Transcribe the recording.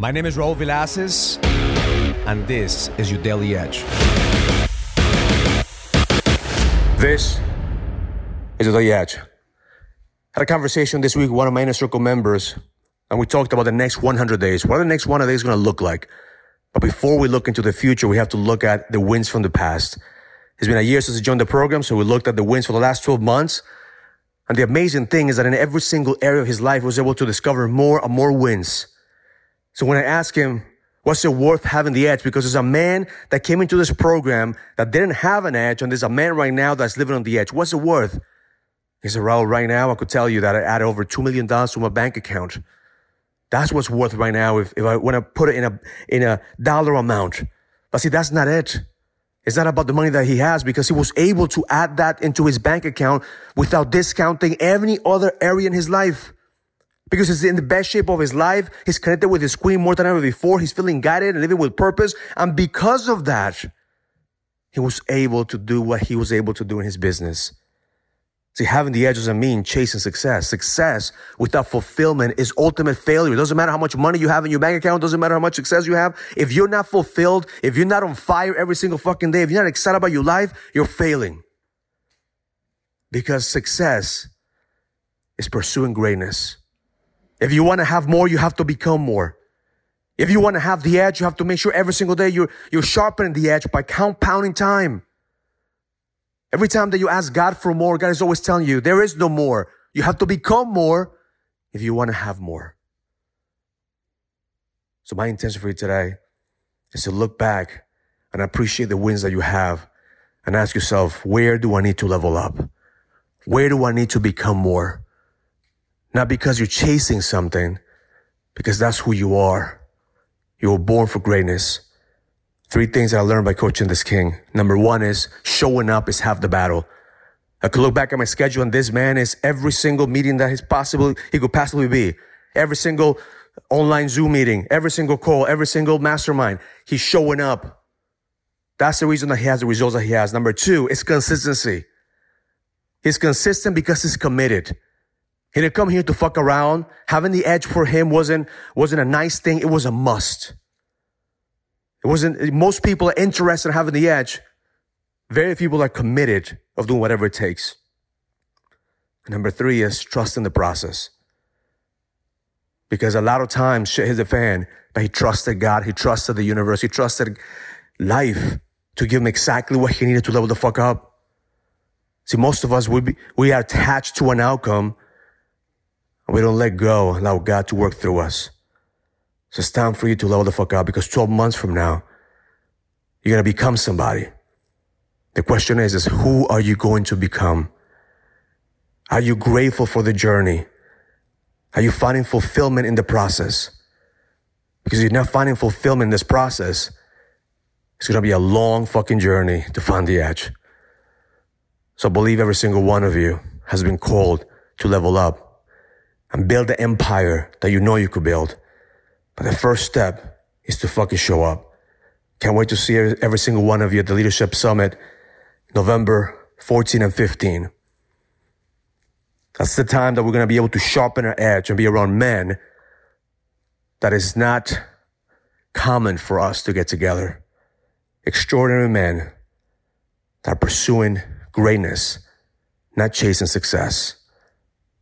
My name is Raul Villacis, and this is your Daily Edge. This is your Daily Edge. Had a conversation this week with one of my inner circle members, and we talked about the next 100 days. What are the next 100 days going to look like? But before we look into the future, we have to look at the wins from the past. It's been a year since I joined the program, so we looked at the wins for the last 12 months. And the amazing thing is that in every single area of his life, he was able to discover more and more wins. So when I asked him, what's it worth having the edge? Because there's a man that came into this program that didn't have an edge, and there's a man right now that's living on the edge. What's it worth? He said, Raul, right now I could tell you that I added over $2 million to my bank account. That's what's worth right now if, if I want to put it in a, in a dollar amount. But see, that's not it. It's not about the money that he has because he was able to add that into his bank account without discounting any other area in his life because he's in the best shape of his life. He's connected with his queen more than ever before. He's feeling guided and living with purpose. And because of that, he was able to do what he was able to do in his business. See, having the edge doesn't mean chasing success. Success without fulfillment is ultimate failure. It doesn't matter how much money you have in your bank account. It doesn't matter how much success you have. If you're not fulfilled, if you're not on fire every single fucking day, if you're not excited about your life, you're failing. Because success is pursuing greatness. If you want to have more, you have to become more. If you want to have the edge, you have to make sure every single day you're, you're sharpening the edge by compounding time. Every time that you ask God for more, God is always telling you there is no more. You have to become more if you want to have more. So my intention for you today is to look back and appreciate the wins that you have and ask yourself, where do I need to level up? Where do I need to become more? Not because you're chasing something, because that's who you are. You were born for greatness. Three things that I learned by coaching this king. Number one is showing up is half the battle. I could look back at my schedule and this man is every single meeting that he's possible, he could possibly be. Every single online Zoom meeting, every single call, every single mastermind. He's showing up. That's the reason that he has the results that he has. Number two is consistency. He's consistent because he's committed. He didn't come here to fuck around. Having the edge for him wasn't, wasn't a nice thing. It was a must. It wasn't, most people are interested in having the edge. Very few people are committed of doing whatever it takes. Number three is trust in the process. Because a lot of times shit hit the fan, but he trusted God, he trusted the universe, he trusted life to give him exactly what he needed to level the fuck up. See, most of us, we, be, we are attached to an outcome and we don't let go, allow God to work through us. So it's time for you to level the fuck up because 12 months from now, you're going to become somebody. The question is, is who are you going to become? Are you grateful for the journey? Are you finding fulfillment in the process? Because you're not finding fulfillment in this process, it's going to be a long fucking journey to find the edge. So I believe every single one of you has been called to level up and build the empire that you know you could build. But the first step is to fucking show up. Can't wait to see every single one of you at the Leadership Summit, November 14 and 15. That's the time that we're going to be able to sharpen our edge and be around men that is not common for us to get together. Extraordinary men that are pursuing greatness, not chasing success